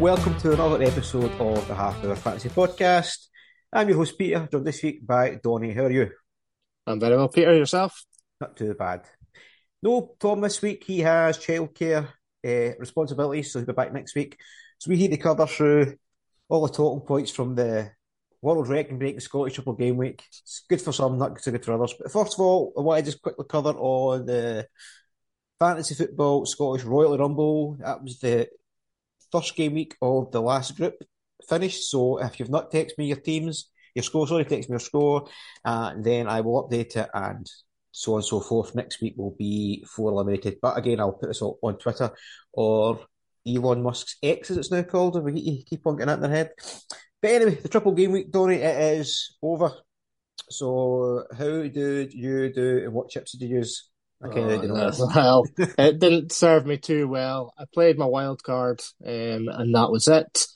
welcome to another episode of the Half Hour Fantasy Podcast. I'm your host Peter, joined this week by Donny. How are you? I'm very well, Peter. Yourself? Not too bad. No Tom this week. He has childcare uh, responsibilities, so he'll be back next week. So we need to cover through all the talking points from the World Record Breaking Scottish Triple Game Week. It's good for some, not so good for others. But first of all, I want to just quickly cover on the fantasy football Scottish Royal Rumble. That was the first game week of the last group finished. So if you've not texted me your teams, your score, sorry, text me your score, uh, then I will update it and so on and so forth. Next week will be four eliminated. But again, I'll put this all on Twitter or Elon Musk's X, as it's now called, if we keep on getting that in their head. But anyway, the triple game week, Donny, it is over. So how did you do and what chips did you use? I Oh, kind of didn't know. well, it didn't serve me too well. I played my wild card, um, and that was it.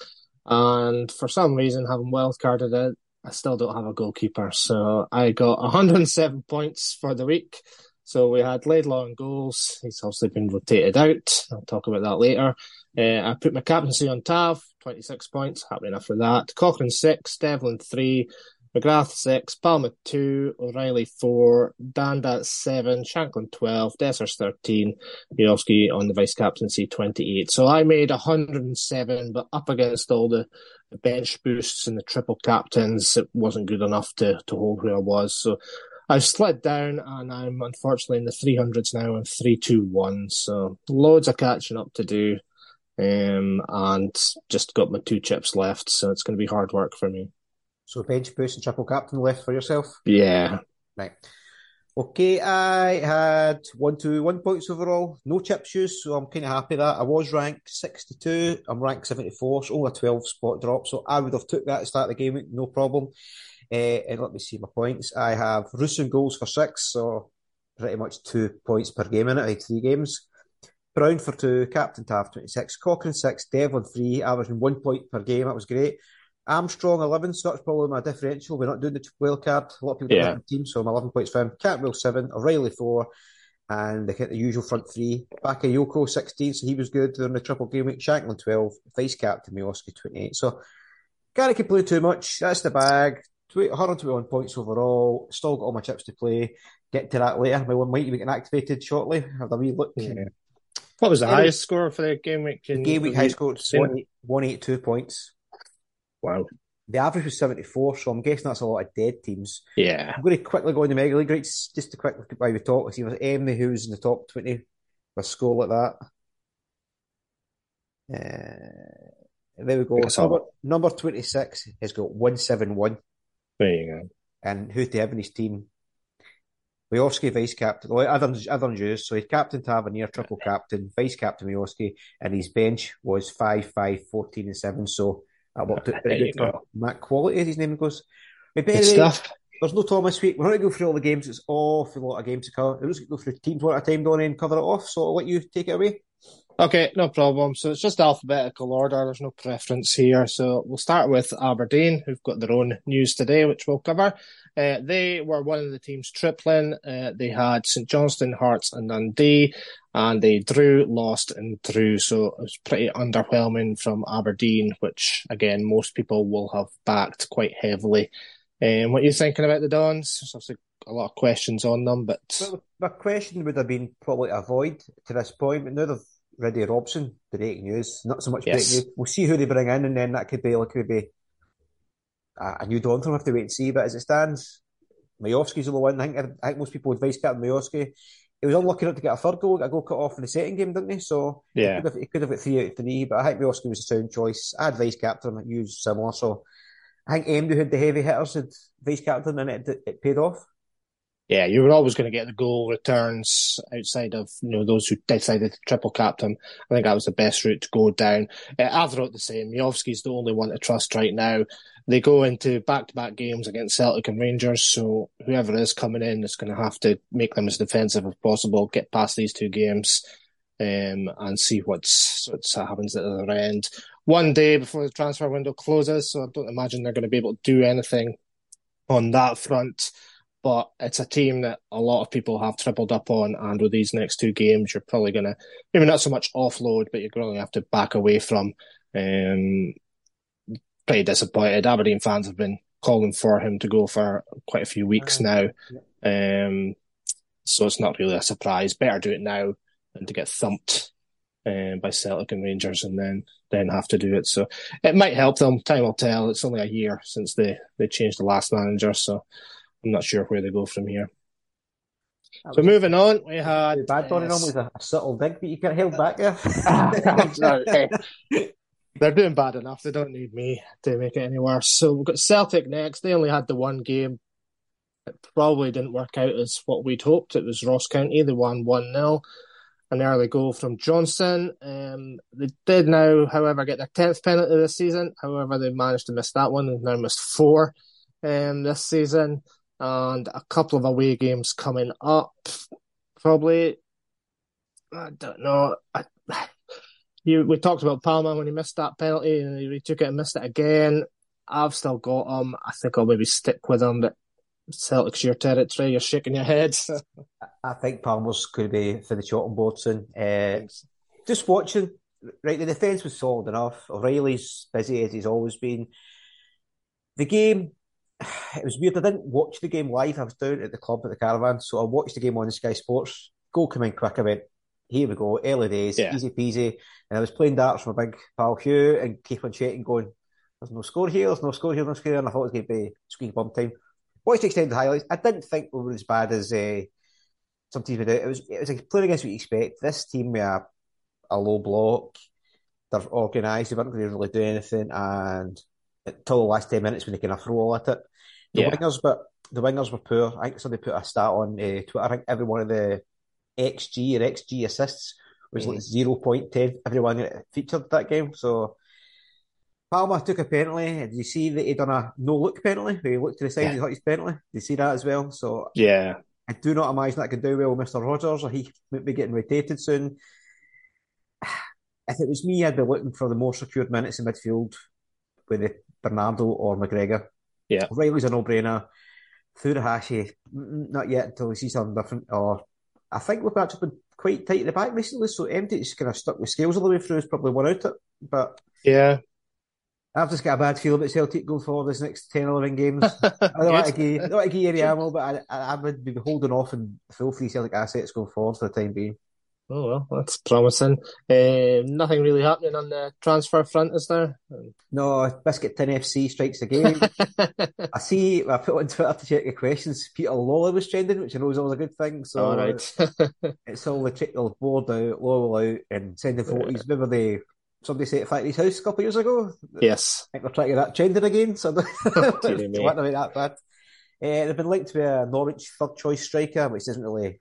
And for some reason, having wild carded it, I still don't have a goalkeeper. So I got 107 points for the week. So we had Laidlaw in goals. He's obviously been rotated out. I'll talk about that later. Uh, I put my captaincy on Tav, 26 points. Happy enough for that. Cochrane 6, Devlin 3, McGrath 6, Palma 2, O'Riley 4, Dhanda 7, Shankland 12, Dessers 13, Miovski on the vice captaincy 28. So I made 107, but up against all the, bench boosts and the triple captains, it wasn't good enough to, to hold where I was. So I've slid down and I'm unfortunately in the 300s now. I'm 321. So loads of catching up to do. Um, and just got my two chips left. So it's going to be hard work for me. So bench boost and triple captain left for yourself. Yeah. Right. Okay, I had one to one points overall, no chip shoes, so I'm kind of happy that I was ranked 62. I'm ranked 74, so only a 12 spot drop. So I would have took that to start of the game no problem. Uh, and let me see my points. I have Rusin goals for six, so pretty much two points per game in it. I had three games. Brown for two, Captain Tav 26, Cochrane six, Devlin three, averaging one point per game. That was great. Armstrong 11, so that's probably my differential. We're not doing the wild card. A lot of people Yeah. don't have the team, so I'm 11 points for him. Cantwell 7, O'Riley 4, and they get the usual front three. Bakayoko 16, so he was good during the triple game week. Shankland 12, vice captain Miovski 28. So can't complain too much. That's the bag. Tw- 121 points overall. Still got all my chips to play. Get to that later. My one might be getting activated shortly. Have a wee look. Yeah. What was the Anyway, highest score for the game week? In- game week high score seen it? 1, 182 points. Wow. The average was 74, so I'm guessing that's a lot of dead teams. Yeah. I'm going to quickly go into Mega League rates just to quickly while we talk. See, there's Emily who's in the top 20 with a score like that. Uh, there we go. Number, number 26 has got 171. There you go. And who to have in his team? Miovski, vice captain. Well, other than, other than Jews. So he's captain Tavernier, triple captain, vice captain Miovski, and his bench was 5, 5, 14, and 7. So that worked out There pretty good for. Matt Quality, as his name goes. But Good stuff. there's no Tom this week. We're not going to go through all the games. It's awful lot of games to cover. We're just going to go through teams one at a time, Donny, and cover it off. So I'll let you take it away. Okay, no problem. So it's just alphabetical order. There's no preference here. So we'll start with Aberdeen, who've got their own news today, which we'll cover. Uh, they were one of the teams tripling. Uh, they had St Johnstone, Hearts, and Dundee, and they drew, lost, and drew. So it was pretty underwhelming from Aberdeen, which again most people will have backed quite heavily. Um, what are you thinking about the Dons? There's obviously a lot of questions on them, but well, my question would have been probably avoid to this point, but now they've Ridley Robson, breaking news, not so much yes. breaking news. We'll see who they bring in, and then that could be like could be a, a new dawn for them. Have to wait and see. But as it stands, Miovski's the one. I think I think most people would vice captain Miovski. He was unlucky not to get a third goal, a goal cut off in the second game, didn't he? So yeah, he could have, he could have got three out of three. But I think Miovski was a sound choice. I had vice captain, used similar. So I think Embrew had the heavy hitters, had vice captain, and it, it paid off yeah, you were always going to get the goal returns outside of you know those who decided to triple captain. I think that was the best route to go down. Uh, I've thought the same. Miovski's the only one to trust right now. They go into back-to-back games against Celtic and Rangers, so whoever is coming in is going to have to make them as defensive as possible, get past these two games, um, and see what's what's happens at the other end. One day before the transfer window closes, so I don't imagine they're going to be able to do anything on that front but it's a team that a lot of people have tripled up on. And with these next two games, you're probably going to maybe not so much offload, but you're going to have to back away from. Um, pretty disappointed. Aberdeen fans have been calling for him to go for quite a few weeks now. Um, so it's not really a surprise. Better do it now than to get thumped um, by Celtic and Rangers and then then have to do it. So it might help them. Time will tell. It's only a year since they, they changed the last manager. So I'm not sure where they go from here. So moving on, we had bad Donny yes. with a, a, subtle dig, but you get held back there. They're doing bad enough. They don't need me to make it any worse. So we've got Celtic next. They only had the one game. It probably didn't work out as what we'd hoped. It was Ross County. They won 1 0. An early goal from Johnson. Um, they did now, however, get their 10th penalty this season. However, they managed to miss that one. They've now missed four um, this season and a couple of away games coming up. Probably, I don't know. I, you we talked about Palma when he missed that penalty and he took it and missed it again. I've still got him. I think I'll maybe stick with him, but Celtic's your territory. You're shaking your head. I think Palma's could be for the chopping board soon. Uh, just watching, right? The defence was solid enough. O'Riley's busy as he's always been. The game it was weird. I didn't watch the game live. I was down at the club at the caravan, so I watched the game on the Sky Sports. Goal came in quick. I went, here we go, early days, yeah. easy peasy. And I was playing darts with my big pal Hugh and keep on checking, going, there's no score here, there's no score here, no score here. And I thought it was going to be squeak bum time. Watched the extended highlights. I didn't think we were as bad as uh, some teams would do. It was, it was like playing against what you expect. This team with a, a low block, they're organised, they weren't going to really do anything. And until the last 10 minutes when they kind of throw all at it. The yeah. wingers, but the wingers were poor. I think somebody put a stat on uh, Twitter. I think every one of the XG or XG assists was like zero point ten. Everyone that featured that game. So Palma took a penalty. Did you see that he done a no look penalty? Where he looked to the side, yeah. he got his penalty. Did you see that as well? So yeah, I do not imagine that could do well with Mister Rodgers, or he might be getting rotated soon. If it was me, I'd be looking for the more secured minutes in midfield with Bernardo or McGregor. Yeah. Riley's a no brainer. Furuhashi, eh, not yet until we see something different. Or I think we've actually been quite tight at the back recently, so Empty's kind of stuck with scales all the way through. Is probably one out it, but yeah. I've just got a bad feel about Celtic going forward this next 10, or 11 games. I don't want to give, I don't want to give ammo, but I, I, would be holding off and full free Celtic assets going forward for the time being. Oh well, that's promising. Uh, nothing really happening on the transfer front, is there? No, Biscuit Tin FC strikes again. I see. I put on Twitter to check the questions. Peter Lawwell was trending, which I know is always a good thing. So all right. it's all the check the board out, Lawwell out, and sending photos. Remember they somebody said at Factory's house a couple of years ago. Yes, I think they're trying to get that trending again. So what about that bad? Uh, they've been linked to be a Norwich third choice striker, which isn't really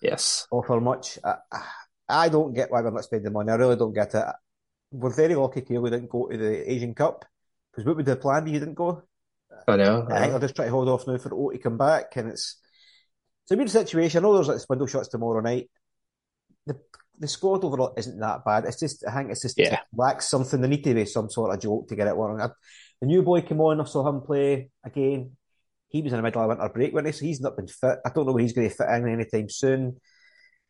Yes. Offer much. I, I don't get why we're not spending money. I really don't get it. We're very lucky here we didn't go to the Asian Cup because what would the plan be? You didn't go. I know. I, I think they'll just try to hold off now for O to come back, and it's it's a weird situation. I know there's like window shots tomorrow night. The the squad overall isn't that bad. It's just I think it's just yeah. lacks something. There need to be some sort of joke to get it working. The new boy came on. I saw him play again. He was in the middle of winter break, wasn't he? So he's not been fit. I don't know where he's going to fit in anytime soon.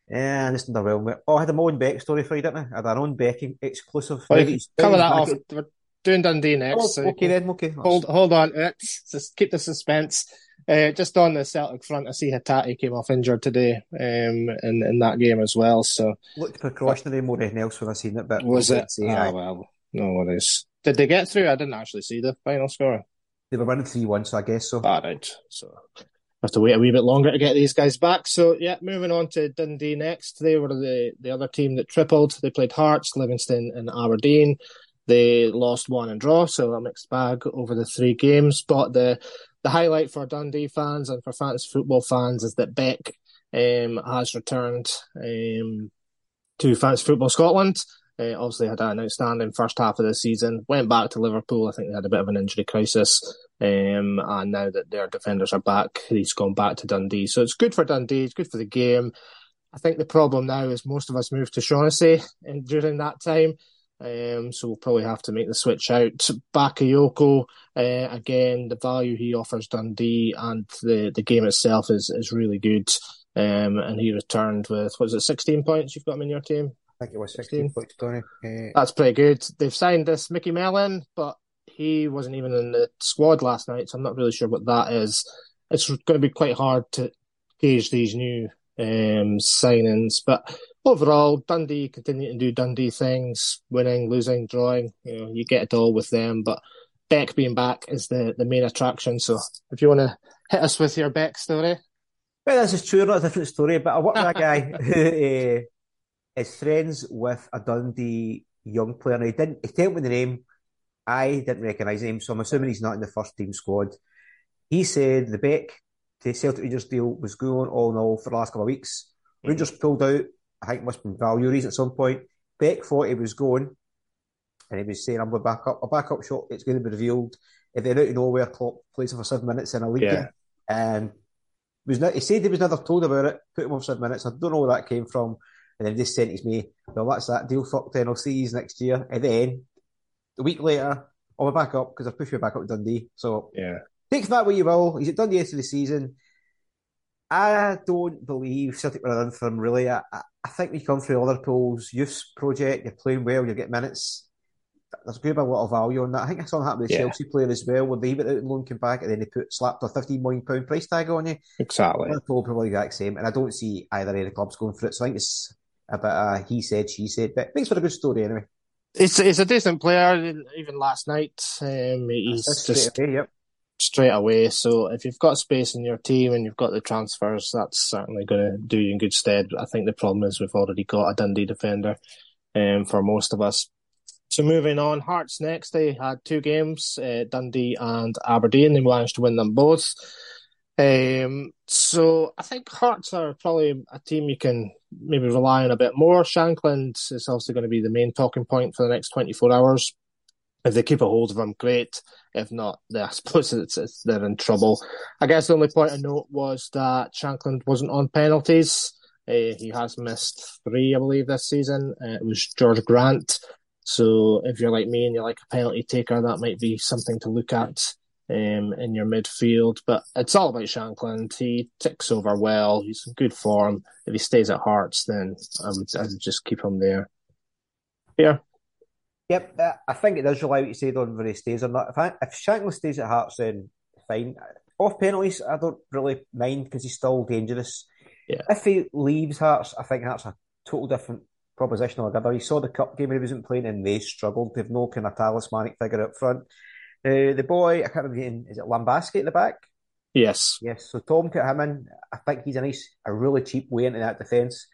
Yeah, I'm just underwhelmed. Oh, I had a Owen Beck story for you, didn't I? I had our own Beck exclusive. Well, cover that off. We're doing Dundee next. Oh, so okay, then, okay. Hold, hold on. Let's just keep the suspense. Uh, just on the Celtic front, I see Hatate came off injured today um, in in that game as well. So looked precautionary more than else when I seen it. But was it? Say, oh, well, no worries. Did they get through? I didn't actually see the final score. They were winning three one, so I guess so. All ah. So have to wait a wee bit longer to get these guys back. So yeah, moving on to Dundee next. They were the the other team that tripled. They played Hearts, Livingston, and Aberdeen. They lost one and draw, so a mixed bag over the three games. But the the highlight for Dundee fans and for fantasy football fans is that Beck um, has returned um, to Fantasy Football Scotland. Uh, obviously, had an outstanding first half of the season. Went back to Liverpool. I think they had a bit of an injury crisis. Um, and now that their defenders are back, he's gone back to Dundee. So it's good for Dundee. It's good for the game. I think the problem now is most of us moved to Shaughnessy during that time. Um, so we'll probably have to make the switch out. Bakayoko, uh, again, the value he offers Dundee and the, the game itself is, is really good. Um, and he returned with, was it 16 points you've got him in your team? I think it was 16, 16. points, Tony. Uh, That's pretty good. They've signed this Mickey Mellon, but he wasn't even in the squad last night, so I'm not really sure what that is. It's going to be quite hard to gauge these new um, signings, but overall, Dundee continue to do Dundee things, winning, losing, drawing. You know, you get it all with them. But Beck being back is the, the main attraction. So if you want to hit us with your Beck story. Well, this is true, not a different story, but I work with a guy who uh, is friends with a Dundee young player. Now, he didn't, he told me the name. I didn't recognise him, so I'm assuming he's not in the first team squad. He said the Beck to Celtic Rangers deal was going all in all for the last couple of weeks. Mm-hmm. Rangers pulled out I think it must have been value reason at some point. Beck thought he was going, and he was saying, "I'm going back up. A backup shot. It's going to be revealed if they're out of nowhere. Klopp plays him for seven minutes in a league, yeah. and was not, he said he was never told about it. Put him on seven minutes. I don't know where that came from, and then just sent me, "Well, that's that deal. Fucked. Then I'll see you next year." And then a week later, oh, I'll be back up because I've pushed me back up to Dundee. So yeah, take that way you will. He's at Dundee after the season. I don't believe Celtic were in for him really. I, I think we come through Liverpool's youth project. You're playing well, you get minutes. There's going to be a lot of value on that. I think I saw that happen with the yeah. Chelsea player as well, where they went out and loan came back and then they put slapped a fifteen million pound price tag on you. Exactly. Liverpool probably the exact same, and I don't see either of the clubs going for it. So I think it's a bit uh, he said, she said, but thanks for a good story anyway. It's it's a decent player. Even last night, um, he's just away, yep straight away. So if you've got space in your team and you've got the transfers, that's certainly going to do you in good stead. But I think the problem is we've already got a Dundee defender um, for most of us. So moving on, Hearts next. They had two games, uh, Dundee and Aberdeen. They managed to win them both. Um, so I think Hearts are probably a team you can maybe rely on a bit more. Shankland is also going to be the main talking point for the next 24 hours. If they keep a hold of him, great. If not, I suppose it's, it's, they're in trouble. I guess the only point I note was that Shankland wasn't on penalties. Uh, he has missed three, I believe, this season. Uh, it was George Grant. So if you're like me and you're like a penalty taker, that might be something to look at um, in your midfield. But it's all about Shankland. He ticks over well. He's in good form. If he stays at Hearts, then I would, I would just keep him there. Yeah. Yep, uh, I think it does rely what you said on whether he stays or not. If, I, if Shankland stays at Hearts, then fine. Off penalties, I don't really mind because he's still dangerous. Yeah. If he leaves Hearts, I think that's a total different proposition altogether. You saw the cup game he wasn't playing and they struggled. They've no kind of talismanic figure up front. Uh, the boy, I can't remember, is it Lambasky at the back? Yes. Yes. So Tom put him in. I think he's a nice, a really cheap way into that defence.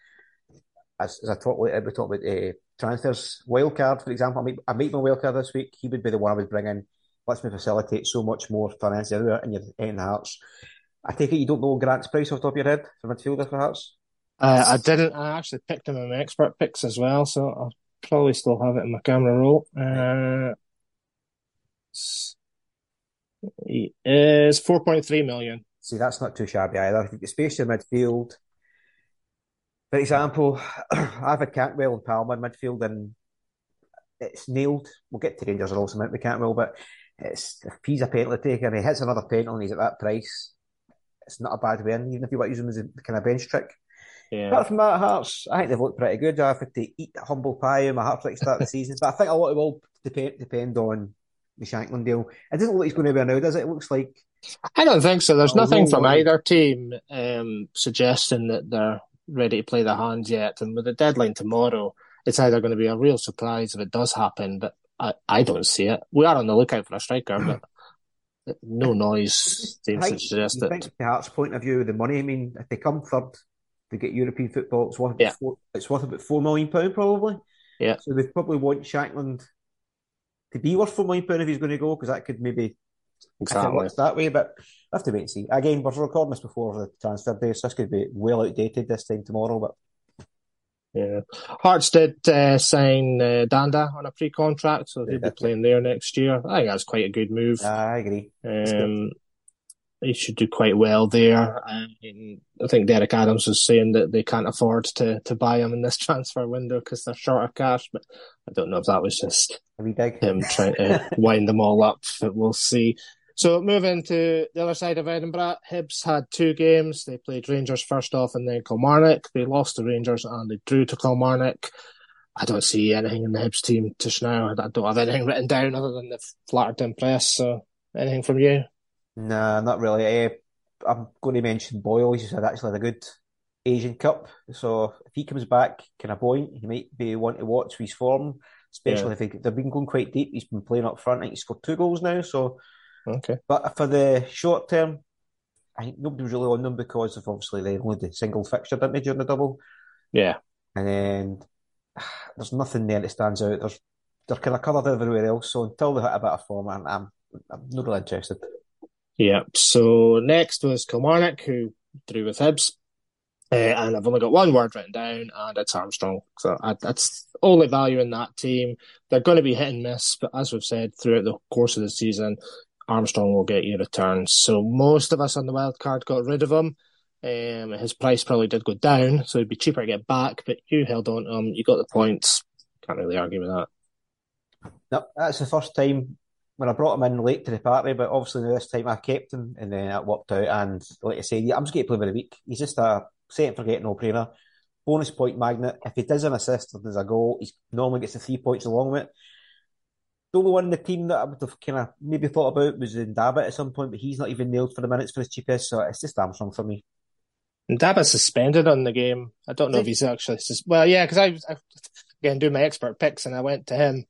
As, as I talk later, we talk about uh, transfers. Wildcard, for example, I make, I make my wildcard this week. He would be the one I would bring in. Lets me facilitate so much more financially in your in Hearts. I take it you don't know Grant's price off the top of your head for midfielder for Hearts? Uh, I didn't. I actually picked him in my expert picks as well, so I'll probably still have it in my camera roll. Uh, is 4.3 million. See, that's not too shabby either. If you get space in midfield, for example, I've had Cantwell and Palma in midfield, and it's nailed. We'll get to Rangers are also with Cantwell, but it's if he's a penalty taker and he hits another penalty and he's at that price, it's not a bad win, even if you want to use him as a kind of bench trick. Yeah. Apart from that, Hearts, I think they've looked pretty good. I've had to eat humble pie in my Hearts like start the season, but I think a lot of it will depend depend on the Shankland deal. It doesn't look like he's going to be now, does it? It looks like I don't think so. There's nothing from either team um, suggesting that they're ready to play the hands yet. And with the deadline tomorrow, it's either going to be a real surprise if it does happen, but I, I don't see it. We are on the lookout for a striker, but no noise I seems to suggest it. think the Hearts' point of view, the money. I mean, if they come third, they get European football. It's worth Yeah. four, it's worth about four million pound probably. Yeah. So they probably want Shankland to be worth four million pound if he's going to go because that could maybe if it Exactly. works that way. But we'll have to wait and see. Again, we're recording this before the transfer day, so this could be well outdated this time tomorrow. But Yeah. Hearts did uh, sign uh, Dhanda on a pre-contract, so he'll be playing there next year. I think that's quite a good move. I agree. Um, he should do quite well there. Um, I think Derek Adams was saying that they can't afford to, to buy him in this transfer window because they're short of cash, but I don't know if that was just him trying to wind them all up, but we'll see. So moving to the other side of Edinburgh, Hibs had two games. They played Rangers first off and then Kilmarnock. They lost to Rangers and they drew to Kilmarnock. I don't see anything in the Hibs team just now. I don't have anything written down other than the flattered to impress. So anything from you? Nah, not really. Eh, I'm going to mention Boyle. He's had actually had a good Asian Cup. So if he comes back kind of buoyant, he might be one to watch for his form, especially if he, they've been going quite deep. He's been playing up front. I think he's scored two goals now. So, Okay. but for the short term, I think nobody was really on them because of obviously they only did single fixture, didn't they, during the double? Yeah. And then there's nothing there that stands out. There's they're kind of covered everywhere else. So until they hit a bit of form, I'm I'm, I'm not really interested. Yeah. So next was Kilmarnock, who drew with Hibs. Uh, and I've only got one word written down, and it's Armstrong. So I, that's only value in that team. They're going to be hit and miss, but as we've said throughout the course of the season, Armstrong will get you returns. So most of us on the wild card got rid of him. Um, his price probably did go down, so it'd be cheaper to get back. But you held on to him. You got the points. Can't really argue with that. No, that's the first time when I brought him in late to the party, but obviously this time I kept him and then it worked out. And like I said, yeah, I'm just going to play with the week. He's just a set and forget no brainer. Bonus point magnet. If he does an assist or does a goal, he normally gets the three points along with it. The only one in the team that I would have kind of maybe thought about was in Dabbit at some point, but he's not even nailed for the minutes for his cheapest, so it's just Armstrong for me. And Dabba's suspended on the game. I don't know if he's actually sus- well, yeah, because I, I again do my expert picks and I went to him,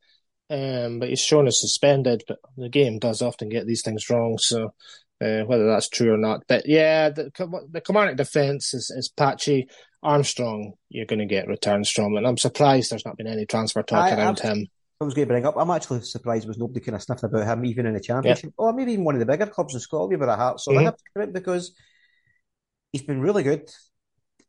um, but he's shown as suspended. But the game does often get these things wrong, so uh, whether that's true or not. But yeah, the the Kilmarnock defence is, is patchy. Armstrong, you're going to get returns from, and I'm surprised there's not been any transfer talk I- around I'm- him. I was going to bring up, I'm actually surprised was nobody kind of sniffing about him even in the championship, or maybe even one of the bigger clubs in Scotland with a heart. So I Mhm. have to credit because he's been really good.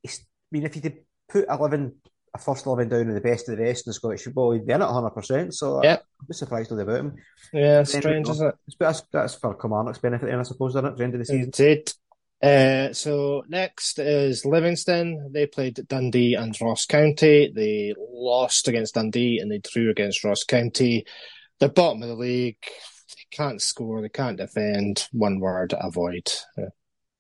He's, I mean, if you could put 11, a first 11 down in the best of the rest in the Scottish football, he'd be in at 100%. So Yep. I'm just surprised about him. Yeah, strange, isn't it? But that's, that's for Kilmarnock's benefit, then, I suppose, isn't it, at the end of the season? Indeed. Uh, so next is Livingston. They played Dundee and Ross County. They lost against Dundee and they drew against Ross County. They're bottom of the league. They can't score. They can't defend. One word: avoid. Uh,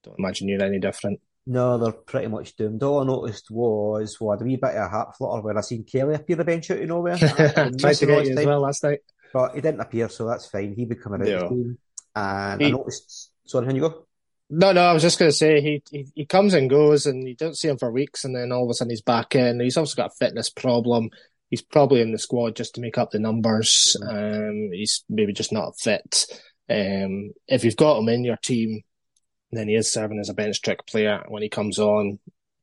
don't imagine you're any different. No, they're pretty much doomed. All I noticed was, well, I had a wee bit of a heart flutter when I seen Kelly appear the bench out of nowhere. Tried to get you as well last night. But he didn't appear, so that's fine. He would come out Yeah. of the team. And I noticed, sorry, when you go? No, no, I was just going to say he, he he comes and goes, and you don't see him for weeks, and then all of a sudden he's back in. He's also got a fitness problem. He's probably in the squad just to make up the numbers. Um, he's maybe just not fit. Um, if you've got him in your team, then he is serving as a bench trick player. When he comes on,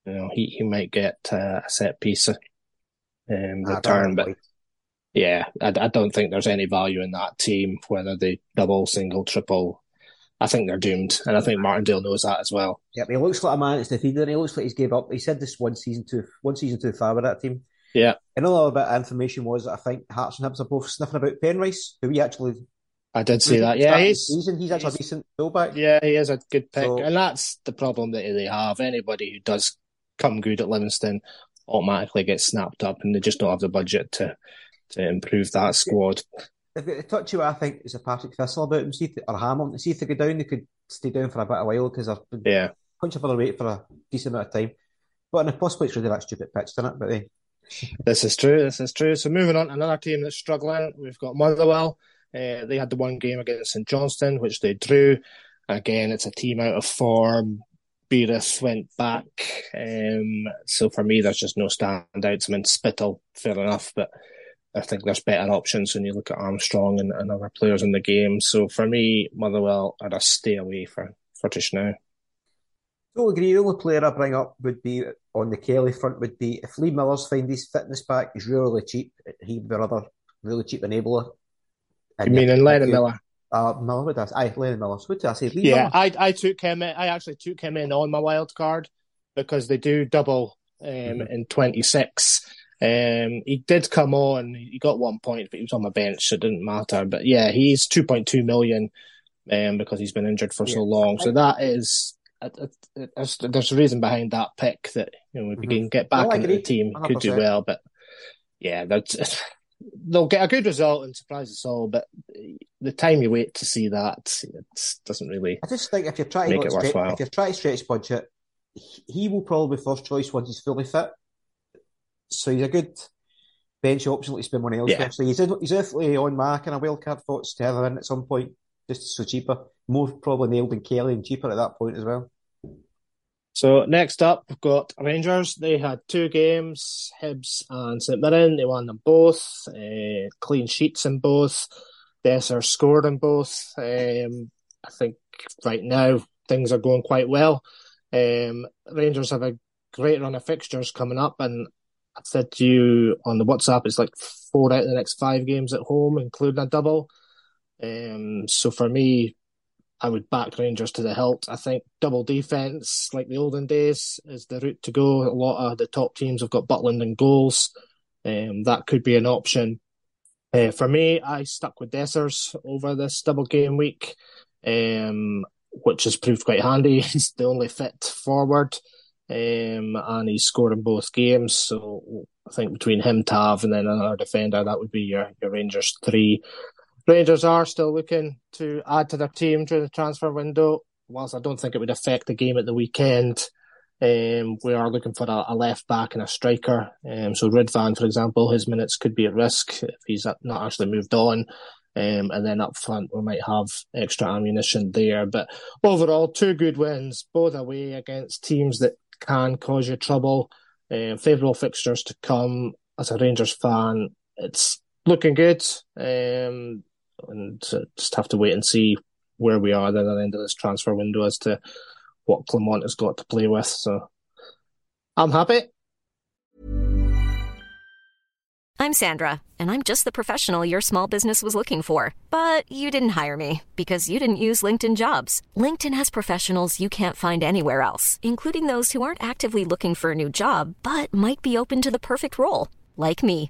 you know he, he might get uh, a set piece um, Ah, return, but yeah, I, I don't think there's any value in that team, whether they double, single, triple. I think they're doomed, and I think Martindale knows that as well. Yep, he looks like a man that's defeated, and he looks like he's gave up. He said this one season too, one season too far with that team. Yeah. Another bit of information was that I think Hearts and Hibs are both sniffing about Penrice, who we actually I did see that. Yeah, he's season. he's actually a he's- decent fullback. yeah, he is a good pick, So- and that's the problem that they have. Anybody who does come good at Livingston automatically gets snapped up, and they just don't have the budget to to improve that squad. they've got a touchy I think is a Partick Thistle about them, see if they, or Hamilton. See if they go down, they could stay down for a bit of while because they've been Yeah. punching for their weight for a decent amount of time. But in a possibly it's really that stupid pitch, isn't it? But they, This is true. This is true. So moving on, to another team that's struggling. We've got Motherwell. Uh, they had the one game against St Johnstone, which they drew. Again, it's a team out of form. Beerus went back. Um, so for me, there's just no standouts. I mean, Spittal, fair enough, but I think there's better options when you look at Armstrong and, and other players in the game. So for me, Motherwell are a stay away for, for just now. Totally agree. The only player I bring up would be on the Kelly front would be if Lee Miller's find his fitness back, he's really cheap. He'd be another really cheap enabler. You mean in Lennon Miller? Uh, Miller, did I? Aye, Lennon Miller. So did I say? Lee Yeah, Miller? I I took him in. I actually took him in on my wild card because they do double um, Mhm. in 26. Um, he did come on. He got one point, but he was on my bench, so it didn't matter. But yeah, he's 2.2 million um, because he's been injured for so long. So that is. it- it- it- There's, there's a reason behind that pick that you know if he Mhm. can get back I into the team, he could do well. But yeah, that's they'll get a good result and surprise us all. But the time you wait to see that, it doesn't really. I just think if you're trying Make to stretch, worthwhile. if you're trying to stretch budget, he- will probably be first choice once he's fully fit. So he's a good bench option to spend money elsewhere. Yeah. So he's he's definitely on mark and a wild card thoughts to have him in at some point, just so cheaper, more probably nailed than Kelly and cheaper at that point as well. So next up, we've got Rangers. They had two games, Hibs and St Mirren. They won them both. Uh, clean sheets in both. Dessers scored in both. Um, I think right now things are going quite well. Um, Rangers have a great run of fixtures coming up, and I said to you on the WhatsApp, it's like four out of the next five games at home, including a double. Um, so for me, I would back Rangers to the hilt. I think double defence, like the olden days, is the route to go. A lot of the top teams have got Butland and goals. Um, that could be an option. Uh, for me, I stuck with Dessers over this double game week, um, which has proved quite handy. He's the only fit forward, um, and he's scored in both games. So I think between him, Tav, and then another defender, that would be your, your Rangers three. Rangers are still looking to add to their team during the transfer window. Whilst I don't think it would affect the game at the weekend, um, we are looking for a, a left back and a striker. Um, so Ridvan, for example, his minutes could be at risk if he's not actually moved on. Um, and then up front, we might have extra ammunition there. But overall, two good wins, both away against teams that can cause you trouble. Um, favourable fixtures to come. As a Rangers fan, it's looking good. Um, and just have to wait and see where we are at the end of this transfer window as to what Clement has got to play with. So I'm happy. I'm Sandra, and I'm just the professional your small business was looking for. But you didn't hire me because you didn't use LinkedIn jobs. LinkedIn has professionals you can't find anywhere else, including those who aren't actively looking for a new job but might be open to the perfect role, like me.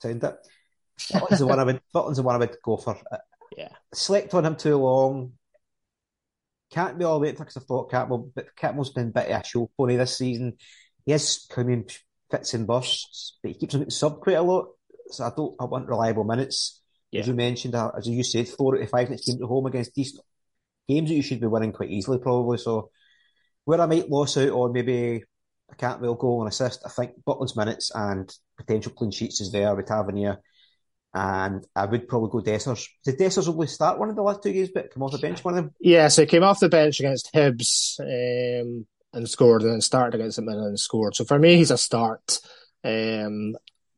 Sound it. Butland's the one I would. Butland's the one I would go for. Yeah. Slept on him too long. Can't be all the way because I thought Cantwell, but Cantwell's been a bit of a show pony this season. He is coming fits and bursts, but he keeps on getting sub quite a lot. So I don't. I want reliable minutes. Yeah. As you mentioned, uh, as you said, four out of five next teams to home against decent games that you should be winning quite easily, probably. So where I might lose out on maybe a Cantwell goal and assist, I think Butland's minutes and potential clean sheets is there with Tavernier. And I would probably go Dessers. Did Dessers only start one of the last two games, but come off the bench one of them? Yeah, so he came off the bench against Hibs um, and scored, and then started against St Mirren and scored. So for me, he's a start. Um,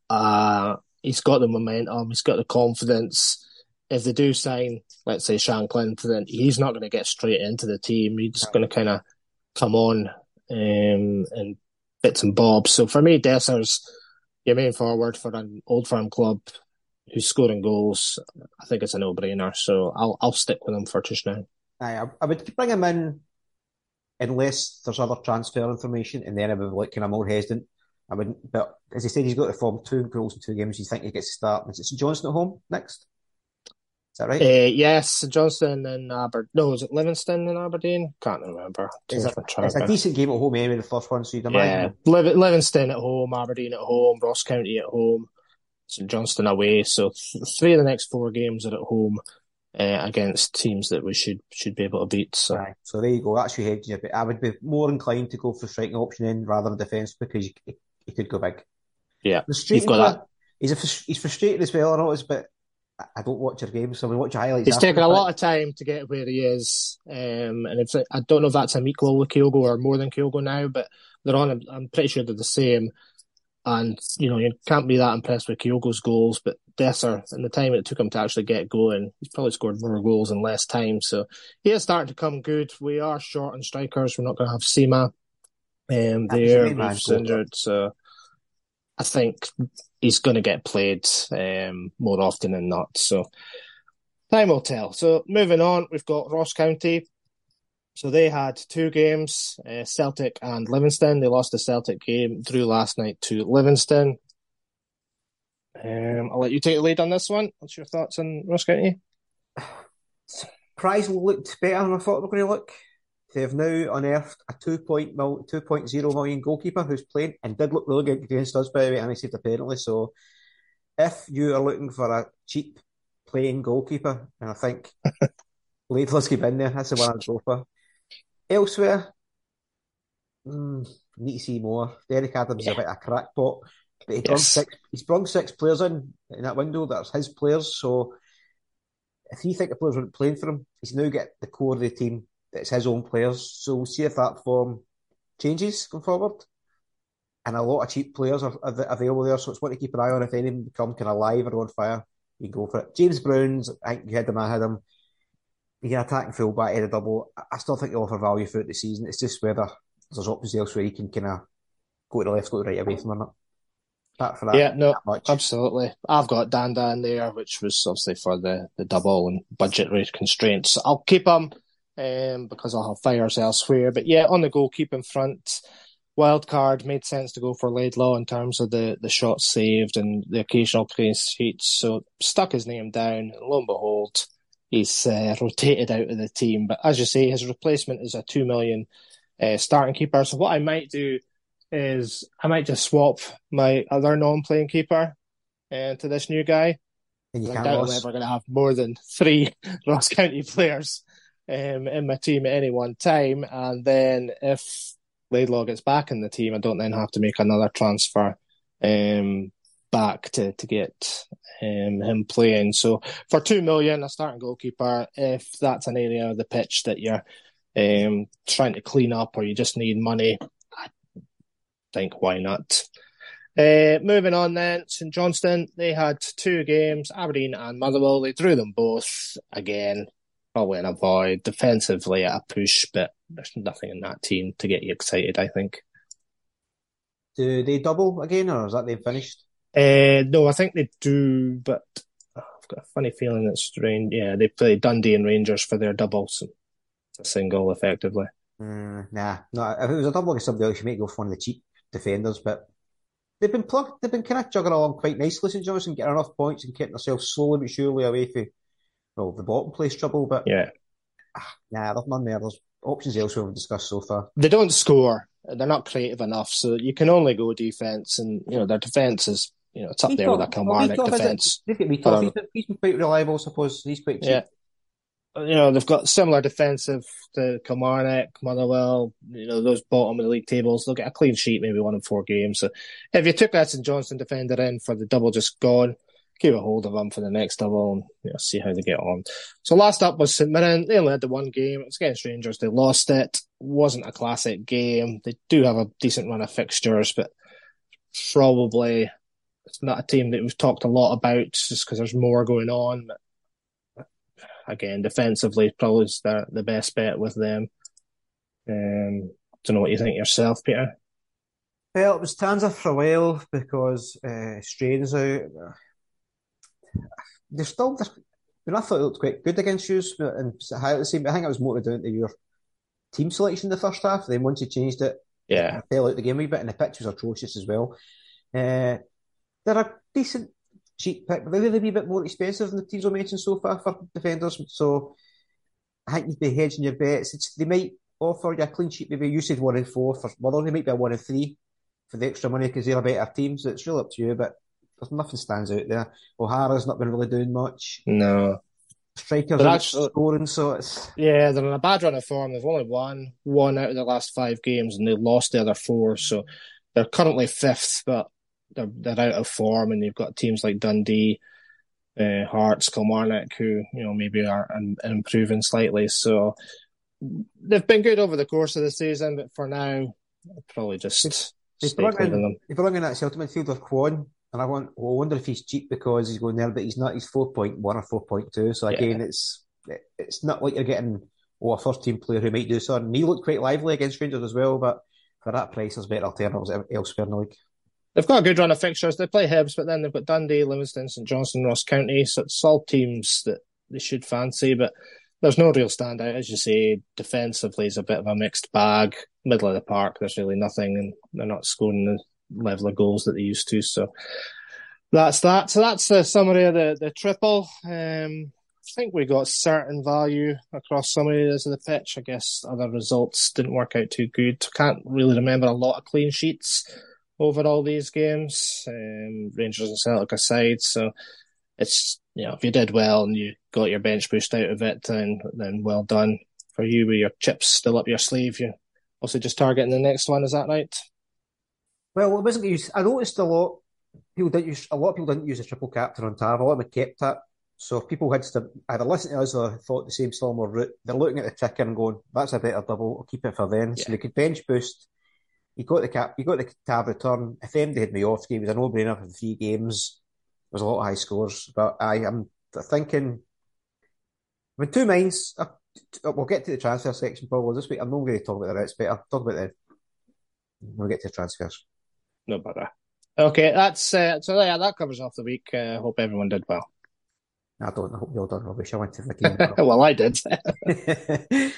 uh, he's got the momentum, he's got the confidence. If they do sign, let's say, Sean Clinton, then he's not going to get straight into the team. He's just going to kind of come on um, and bits and bobs. So for me, Dessers, main forward for an old firm club who's scoring goals, I think it's a no-brainer. So I'll I'll stick with him for just now. I, I would bring him in unless there's other transfer information, and then I would like kind of more hesitant. I wouldn't, but as he said, he's got to form two goals in two games. You think he gets to start? Is it St Johnstone at home next? Is that right? Uh, yes, Johnstone and Aberdeen. No, is it Livingston and Aberdeen? Can't remember. It's a, it's a decent game at home anyway, the first one, so you'd imagine. Yeah, Liv- Livingston at home, Aberdeen at home, Ross County at home, St Johnstone away. So th- three of the next four games are at home uh, against teams that we should should be able to beat. So Aye. So there you go. That's your hedge. But I would be more inclined to go for striking option in rather than defence because you, he could go big. yeah, you've got that. He's a, he's frustrated as well. I notice, but I- don't watch your games, so we watch highlights. He's taken a lot of time to get where he is, um, and it's I don't know if that's an equal with Kyogo or more than Kyogo now, but they're on. I'm pretty sure they're the same. And you know you can't be that impressed with Kyogo's goals, but Desser and the time it took him to actually get going, he's probably scored more goals in less time. So he is starting to come good. We are short on strikers. We're not going to have Sima um, there. the We've injured, so I think he's going to get played um, more often than not. So time will tell. So moving on, we've got Ross County. So they had two games, uh, Celtic and Livingston. They lost the Celtic game, drew last night to Livingston. Um, I'll let you take the lead on this one. What's your thoughts on Ross County? Price looked better than I thought they were going to look. They've now unearthed a 2 point mil, 2.0 million goalkeeper who's playing and did look really good against us, by the way, and he saved a penalty. So if you are looking for a cheap playing goalkeeper, and I think Laidlaw's keep in there, that's the one I'd go for. Elsewhere, mm, need to see more. Derek Adams is a bit of a crackpot, but he Yes. six, he's brung six players in in that window. That's his players. So if you think the players weren't playing for him, he's now got the core of the team that's his own players. So we'll see if that form changes going forward. And a lot of cheap players are, are available there, so it's one to keep an eye on. If any of them become kind of live or on fire, you can go for it. James Brown's, I think you had him, I had him. He can attack and full back, head a double. I- still think he'll offer value throughout the season. It's just whether there's options elsewhere you can kind of go to the left, go to the right away from or not. That, Yeah, no. Absolutely. I've got Dhanda in there, which was obviously for the, the double and budgetary constraints. I'll keep him um, because I'll have fires elsewhere. But yeah, on the goalkeeping front, wild card made sense to go for Laidlaw in terms of the, the shots saved and the occasional clean sheets. So stuck his name down, and lo and behold, he's uh, rotated out of the team. But as you say, his replacement is a two million uh, starting keeper. So what I might do is I might just swap my other non-playing keeper uh, to this new guy. and you I doubt I'm ever going to have more than three Ross County players um, in my team at any one time. And then if Laidlaw gets back in the team, I don't then have to make another transfer um, back to, to get um, him playing. So for two million, a starting goalkeeper, if that's an area of the pitch that you're um, trying to clean up or you just need money, I think why not? Uh, moving on then, St Johnstone, they had two games, Aberdeen and Motherwell. They drew them both. Again, probably an avoid. Defensively at a push, but there's nothing in that team to get you excited, I think. Do they double again, or is that they've finished? Uh, no, I think they do, but I've got a funny feeling it's strange. Yeah, they play Dundee and Rangers for their doubles. A single, effectively. Mm, nah, no. If it was a double against somebody else, you might go for one of the cheap defenders, but they've been plugged. They've been kind of juggling along quite nicely, St Johnstone, getting enough points and keeping themselves slowly but surely away from well the bottom place trouble. But yeah, ah, nah, there's none there. There's options elsewhere we've discussed so far. They don't score. They're not creative enough, so you can only go defense, and you know their defense is you know it's up there with a Kilmarnock defense. Look at me, He's, he's been quite reliable, I suppose. He's quite cheap. Yeah. You know, they've got similar defensive to Kilmarnock, Motherwell, you know, those bottom of the league tables. They'll get a clean sheet, maybe one in four games. So if you took that St Johnstone defender in for the double just gone, keep a hold of them for the next double and you know, see how they get on. So last up was St Mirren. They only had the one game. It was against Rangers. They lost it. Wasn't a classic game. They do have a decent run of fixtures, but probably it's not a team that we've talked a lot about just because there's more going on. But again, defensively, probably the, the best bet with them. Um, don't know what you think yourself, Peter. Well, it was Tanser for a while because uh, Strain's out. They're still. I, mean, I thought it looked quite good against you, and I think it was more down to your team selection in the first half. Then once you changed it, yeah, fell out the game a wee bit, and the pitch was atrocious as well. Uh, they're a decent cheap pick, but they're a wee bit more expensive than the teams I mentioned so far for defenders. So I think you'd be hedging your bets. It's, they might offer you a clean sheet, maybe you said one in four for Mother, they might be a one in three for the extra money because they're a better team. So it's really up to you, but there's nothing stands out there. O'Hara's not been really doing much. No. Strikers are scoring, so it's yeah, they're in a bad run of form. They've only won one out of the last five games, and they lost the other four. So they're currently fifth, but they're they're out of form, and you've got teams like Dundee, uh, Hearts, Kilmarnock, who you know maybe are improving slightly. So they've been good over the course of the season, but for now, probably just if stay clear them. If we're looking at Celtic midfielder Kwon, and I want, well, I wonder if he's cheap because he's going there, but he's not. He's four point one or four point two. So again, yeah. it's it's not like you're getting oh, a first team player who might do something. And he looked quite lively against Rangers as well, but for that price, there's better alternatives elsewhere in the league. They've got a good run of fixtures. They play Hibs, but then they've got Dundee, Livingston, St Johnstone, Ross County. So it's all teams that they should fancy, but there's no real standout. As you say, defensively is a bit of a mixed bag. Middle of the park, there's really nothing, and they're not scoring the level of goals that they used to. So that's that. So that's the summary of the, the triple. Um, I think we got certain value across some areas of the pitch. I guess other results didn't work out too good. Can't really remember a lot of clean sheets over all these games, um, Rangers and Celtic aside. So it's you know if you did well and you got your bench boost out of it, then then well done for you with your chips still up your sleeve. You also just targeting the next one. Is that right? Well, it wasn't used. I noticed a lot. People didn't use a lot of people didn't use a triple captain on Tav. A lot of them kept it. So if people had to either listen to us or thought the same Stormwell route, they're looking at the ticker and going, "That's a better double. I'll keep it for then." Yeah. So they could bench boost you got the cap, you got the Tav return. If MD had Miovski, it was a no-brainer for three games. There was a lot of high scores, but I am thinking. I'm in two minds. Uh, I, uh, we'll get to the transfer section probably this week. I'm not going to talk about the rest, but I'll talk about the. We'll get to the transfers. No bother. Okay, that's uh, so. Yeah, that covers off the week. I uh, hope everyone did well. I don't. I hope you all done rubbish. I went to the game. well, I did.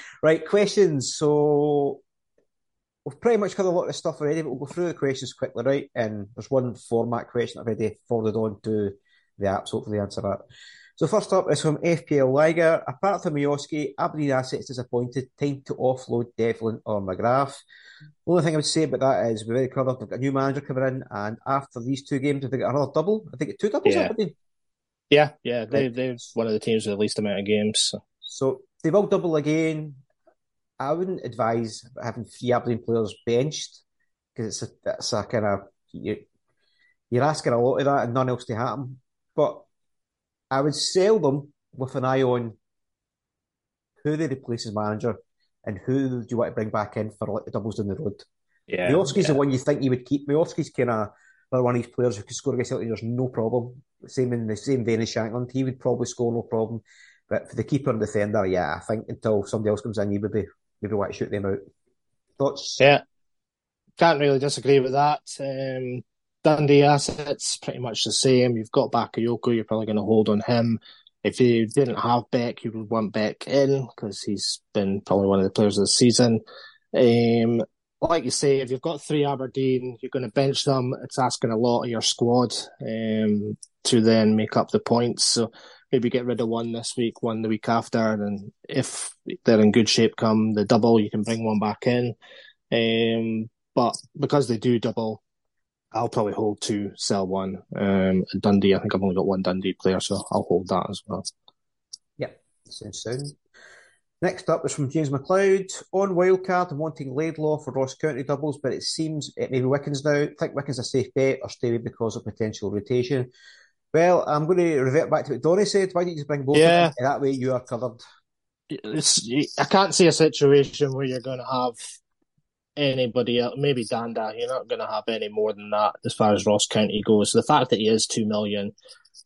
right, questions. So we've pretty much covered a lot of stuff already, but we'll go through the questions quickly, right? And there's one format question I've already forwarded on to the apps. Hopefully, answer that. So first up is from FPL Liger. Apart from Miovski, Aberdeen assets disappointed. Time to offload Devlin or McGrath. The only thing I would say about that is we're very clever. They've got a new manager coming in, and after these two games, if they got another double. I think two doubles. Yeah, Aberdeen. yeah, yeah. They they're one of the teams with the least amount of games. So, so they will double again. I wouldn't advise having three Aberdeen players benched because it's a, it's a kind of you, you're asking a lot of that and none else to happen. But I would sell them with an eye on who they replace as manager and who do you want to bring back in for like the doubles down the road. Yeah, Miovski's yeah. the one you think you would keep. Miovski's kind of another one of these players who could score against Celtic, there's no problem. Same in the same vein as Shankland, he would probably score no problem. But for the keeper and defender, yeah, I think until somebody else comes in, you would be maybe want to shoot them out. Thoughts? Yeah, can't really disagree with that. Um, Dundee assets pretty much the same. You've got Bakayoko, you're probably going to hold on him. If you didn't have Beck, you would want Beck in because he's been probably one of the players of the season. Um, like you say, if you've got three Aberdeen, you're going to bench them. It's asking a lot of your squad um, to then make up the points. So maybe get rid of one this week, one the week after, and if they're in good shape come the double, you can bring one back in. Um, but because they do double, I'll probably hold two, sell one. Um, Dundee, I think I've only got one Dundee player, so I'll hold that as well. Yeah, sounds sound. Next up is from James McLeod. On wildcard, I'm wanting Laidlaw for Ross County doubles, but it seems it may be Wickens now. I think Wickens a safe bet or stay because of potential rotation. Well, I'm going to revert back to what Donny said. Why don't you just bring both Yeah. of them? That way you are covered. It's, I can't see a situation where you're going to have anybody else, maybe Dhanda. You're not going to have any more than that as far as Ross County goes. The fact that he is two million,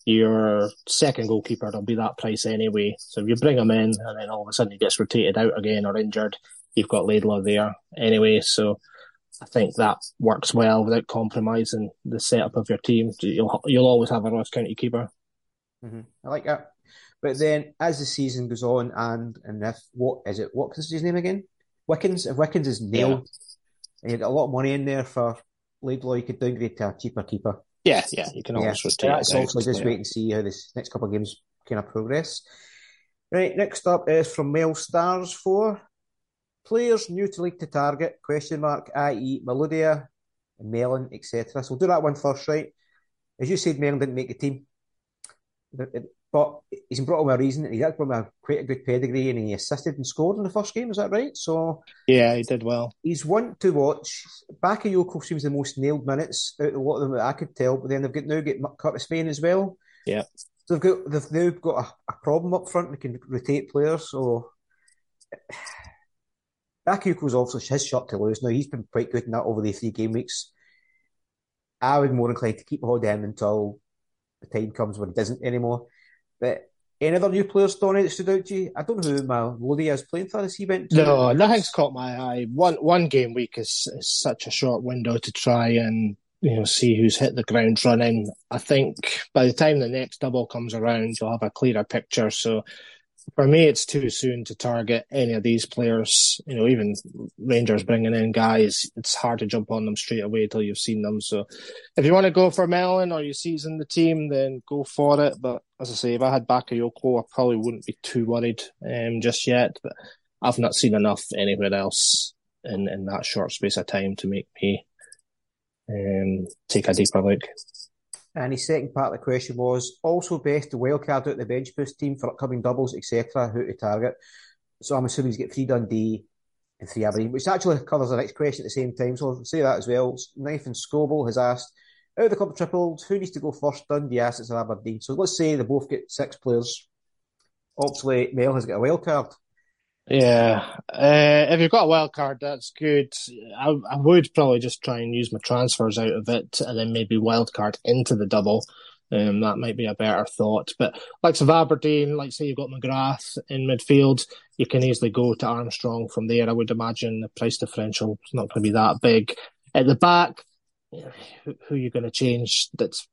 your second goalkeeper will be that price anyway. So if you bring him in and then all of a sudden he gets rotated out again or injured, you've got Laidlaw there anyway. So I think that works well without compromising the setup of your team. You'll you'll always have a Ross County keeper. hmm I like that. But then, as the season goes on, and and if what is it? What is his name again? Wickens. If Wickens is nailed, and you've got a lot of money in there for Laidlaw, you could downgrade to a cheaper keeper. Yeah, yeah, you can Yeah, always so rotate. that's it also just wait and see how this next couple of games kind of progress. Right, next up is from Mel Stars four. Players new to league to target, question mark, i.e. Melodia, Mellon, etc. So we'll do that one first, right? As you said, Mellon didn't make the team. But he's brought on a reason. He's actually brought a quite a good pedigree and he assisted and scored in the first game, is that right? So Yeah, he did well. he's one to watch. Bakayoko seems the most nailed minutes out of a lot of them that I could tell, but then they've got now got Curtis Main as well. Yeah. So they've got they've now got a, a problem up front. They can rotate players. So Bakayoko's obviously his shot to lose. Now he's been quite good in that over the three game weeks. I would more inclined to keep hold of him until the time comes when it doesn't anymore. But any other new players, Donny, that stood out to you? I don't know who Melody is playing for this event. No, nothing's caught my eye. One one game week is, is such a short window to try and you know see who's hit the ground running. I think by the time the next double comes around, you'll have a clearer picture. So for me, it's too soon to target any of these players. You know, even Rangers bringing in guys, it's hard to jump on them straight away until you've seen them. So if you want to go for Mellon or you season the team, then go for it. But as I say, if I had Bakayoko, I probably wouldn't be too worried um, just yet. But I've not seen enough anywhere else in, in that short space of time to make me um, take a deeper look. And his second part of the question was also best to wildcard out the bench boost team for upcoming doubles, etc. Who to target. So I'm assuming he's got three Dundee and three Aberdeen, which actually covers the next question at the same time. So I'll say that as well. Nathan Scoble has asked, out of the club tripled, who needs to go first, Dundee assets or Aberdeen? So let's say they both get six players. Obviously, Mel has got a wild card. Yeah, uh, if you've got a wild card, that's good. I, I would probably just try and use my transfers out of it, and then maybe wild card into the double. Um, that might be a better thought. But like of Aberdeen, like say you've got McGrath in midfield, you can easily go to Armstrong from there. I would imagine the price differential is not going to be that big. At the back, who, who are you going to change that's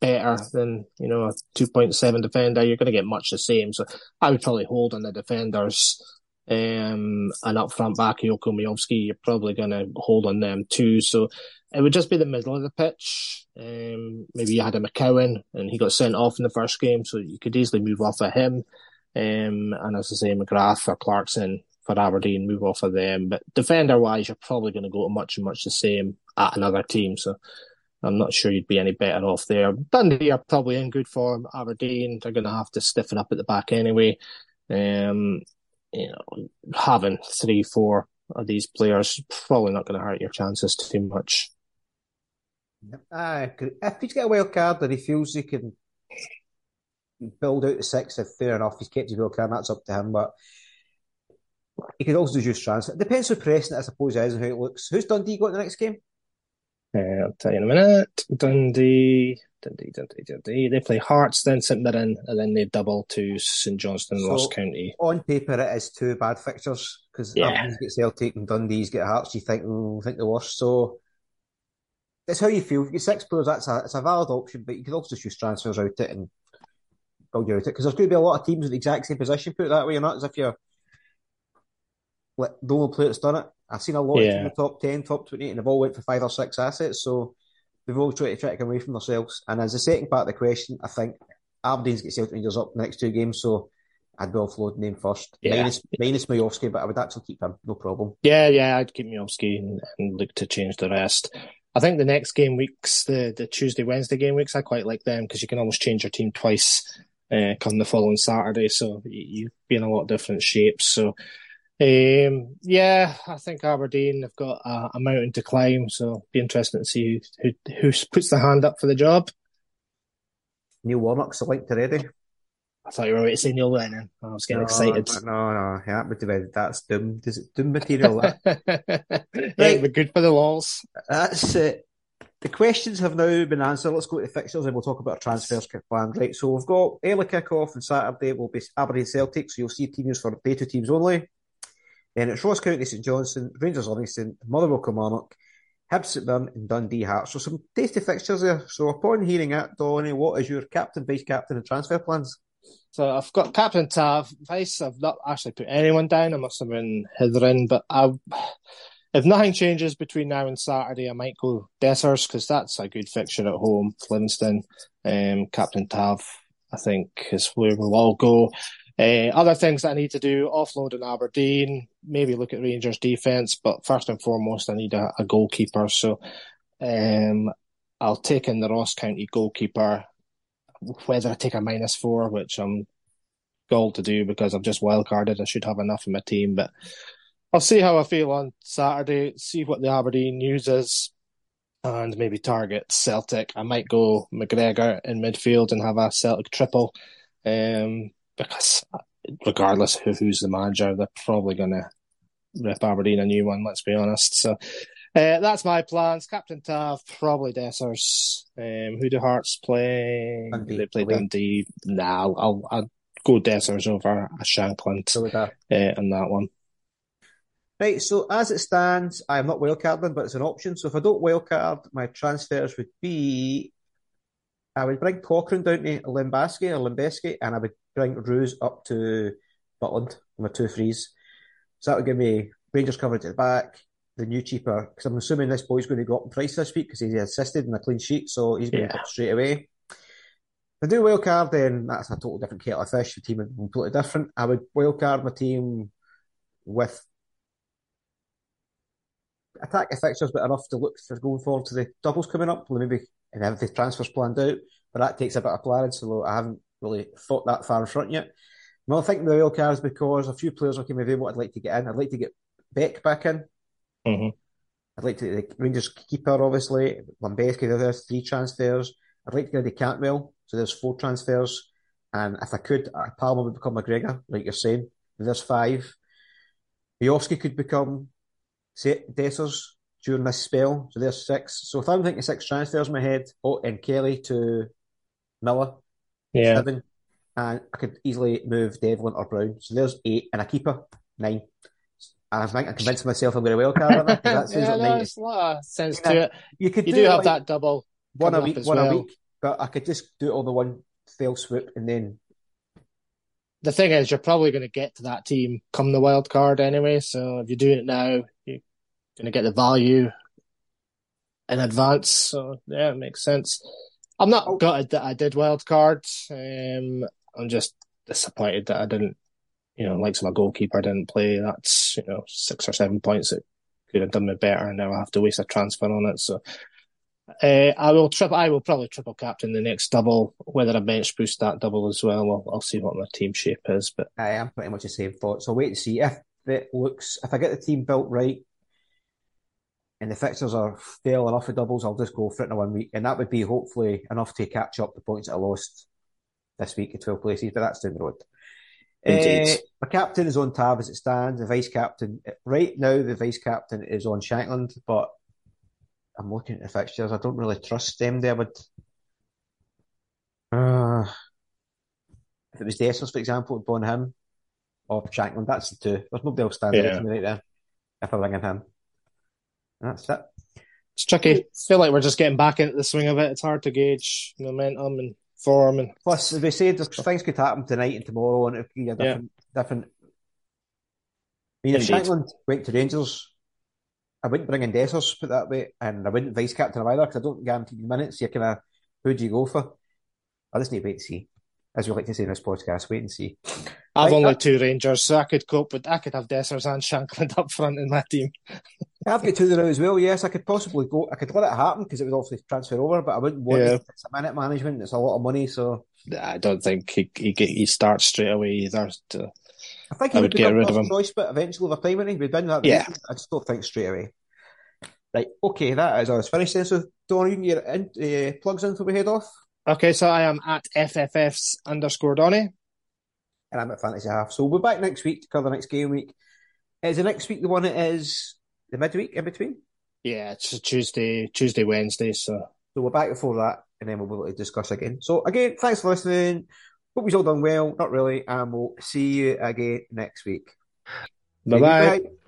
better than you know a two point seven defender? You're going to get much the same. So I would probably hold on the defenders. Um, and up front Bakayoko Miovski, you're probably going to hold on them too. So it would just be the middle of the pitch. Um, maybe you had a McCowan and he got sent off in the first game, so you could easily move off of him. Um, and as I say, McGrath or Clarkson for Aberdeen, move off of them. But defender wise, you're probably going to go much and much the same at another team. So I'm not sure you'd be any better off there. Dundee are probably in good form. Aberdeen, they're going to have to stiffen up at the back anyway. Um, you know, having three, four of these players probably not going to hurt your chances too much. Aye, if he's got a wild card and he feels he can build out the six, if fair enough, he's kept his wild card, that's up to him. But he could also use transfer. It depends who pressing it, I suppose, is and how it looks. Who's Dundee got in the next game? Uh, I'll tell you in a minute. Dundee. They play Hearts, then St Mirren, and then they double to St Johnstone, So, Ross County. On paper, it is two bad fixtures because Yeah. Aberdeen's get Celtic and Dundee's get Hearts. You think, mm, think the worst. So it's how you feel. If you get six players, that's a it's a valid option, but you could also just use transfers out it and build you out it because there's going to be a lot of teams with the exact same position. Put it that way, you're not as if you're like the only player that's done it. I've seen a lot of Yeah. in the top ten, top twenty, and they've all went for five or six assets. So they've all tried to try to come away from themselves. And as the second part of the question, I think Aberdeen's get Celtic Rangers up the next two games, so I'd be offloading him first. Yeah. Minus minus Miovski, but I would actually keep him, no problem. Yeah, yeah, I'd keep Miovski and, and look to change the rest. I think the next game weeks, the, the Tuesday, Wednesday game weeks, I quite like them because you can almost change your team twice uh, come the following Saturday. So you, you be in a lot of different shapes. So, um, yeah, I think Aberdeen have got a, a mountain to climb. So be interesting to see who, who, who puts the hand up for the job. Neil Warnock's linked already. I thought you were about to say Neil Lennon. I was getting excited. No, no, yeah, but that's doom. Is it doom material? That? yeah, but good for the walls. That's it. The questions have now been answered. Let's go to the fixtures and we'll talk about our transfers planned. Right, so we've got early kick-off on Saturday will be Aberdeen Celtic, so you'll see teams for day two teams only. Then it's Ross County St Johnstone, Rangers Livingston, Motherwell Kilmarnock, Hibs St and Dundee Hearts. So some tasty fixtures there. So upon hearing that, Donny, what is your captain, vice captain and transfer plans? So I've got Captain Tav, Vice. I've not actually put anyone down. I must have been Hithering, but I, if nothing changes between now and Saturday, I might go Dessers because that's a good fixture at home. Livingston, um, Captain Tav, I think is where we'll all go. Uh, other things that I need to do: offload in Aberdeen, maybe look at Rangers defence, but first and foremost, I need a, a goalkeeper. So, um, I'll take in the Ross County goalkeeper whether I take a minus four, which I'm goal to do because I'm just wildcarded. I should have enough in my team, but I'll see how I feel on Saturday, see what the Aberdeen news is, and maybe target Celtic. I might go McGregor in midfield and have a Celtic triple, um, because regardless of who's the manager, they're probably going to rip Aberdeen a new one, let's be honest. So uh, that's my plans. Captain Tav, probably Dessers. Um, who do Hearts play? Dundee. They play Dundee. Nah, I'll, I'll, go Dessers over a Shankland So uh, in that one. Right, so as it stands, I am not wildcarding, but it's an option. So if I don't wildcard, my transfers would be I would bring Cochrane down to Limbaski or Limbeski, and I would bring Ruse up to Butland on my two threes. So that would give me Rangers coverage at the back, the new cheaper, because I'm assuming this boy's going to go up in price this week because he's assisted in a clean sheet, so he's going to Yeah. up straight away. If I do wildcard, then that's a total different kettle of fish. The team would be completely different. I would wildcard my team with attack fixtures, but enough to look for going forward to the doubles coming up. Maybe and have the transfers planned out, but that takes a bit of planning, so I haven't really thought that far in front yet. I'm not thinking the wild cards because a few players are coming available. I'd like to get in. I'd like to get Beck back in. Mhm. I'd like to the Rangers keeper, obviously. Lambeski, there's three transfers. I'd like to get the Cantwell, so there's four transfers. And if I could, uh, Palma would become McGregor, like you're saying. There's five. Miovski could become Dessers during this spell, so there's six. So if I'm thinking six transfers in my head, oh, and Kelly to Miller, Yeah. seven, and I could easily move Devlin or Brown. So there's eight, and a keeper, nine. I think I convinced myself I'm going to wildcard on that, 'cause that yeah, at no, nine. there's a lot of sense Yeah. to it. You could You do, do have like that double one a week, as one a week, but I could just do it all the one fell swoop and then The thing is, you're probably going to get to that team come the wild card anyway. So if you're doing it now, you're going to get the value in advance. So yeah, it makes sense. I'm not gutted that I did wild card. Um, I'm just disappointed that I didn't, you know, like my goalkeeper didn't play. That's you know six or seven points that could have done me better, and now I have to waste a transfer on it. So. Uh, I will triple. I will probably triple captain the next double. Whether I bench boost that double as well, I'll, I'll see what my team shape is. But I am pretty much the same thought. So wait to see if it looks if I get the team built right and the fixtures are fail enough for doubles, I'll just go for it in one week. And that would be hopefully enough to catch up the points that I lost this week at 12 places, but that's down the road. Indeed. Uh, my captain is on Tav as it stands. The vice captain, right now, the vice captain is on Shankland, but I'm looking at the fixtures. I don't really trust them there. Would uh, if it was the Dessers, for example, it'd on him or Shankland. That's the two. There's nobody else standing Yeah. out to me right there. If I'm ringing him, that's it. It's tricky. feel like we're just getting back into the swing of it. It's hard to gauge momentum and form and Plus, as we said, things could happen tonight and tomorrow, and it could be a different, different. I mean, if. Shankland went to Rangers, I wouldn't bring in Dessers, put that way, and I wouldn't vice captain him either because I don't guarantee the minutes. You're kind of, who do you go for? I just need to wait and see. As we like to say in this podcast, wait and see. I've only two Rangers, so I could cope with I could have Dessers and Shankland up front in my team. I've got two there as well. Yes, I could possibly go. I could let it happen because it would obviously transfer over, but I wouldn't want Yeah. It's a minute management. It's a lot of money, so I don't think he he, he starts straight away either. To, I think I he would would get rid of him. choice, but eventually over time, wouldn't he? We've been that. Yeah. reason. I just don't think straight away. Right, okay, that is us finished then. So, Don, you can get in, uh, plugs in before we head off, okay, so I am at FFFs underscore Donny. and I'm at Fantasy Half. So we'll be back next week to cover the next game week. Is the next week the one that is the midweek in between? Yeah, it's a Tuesday, Tuesday, Wednesday. So So we're back before that, and then we'll be able to discuss again. So again, thanks for listening. Hope you've all done well. Not really, and we'll see you again next week. bye bye. Bye.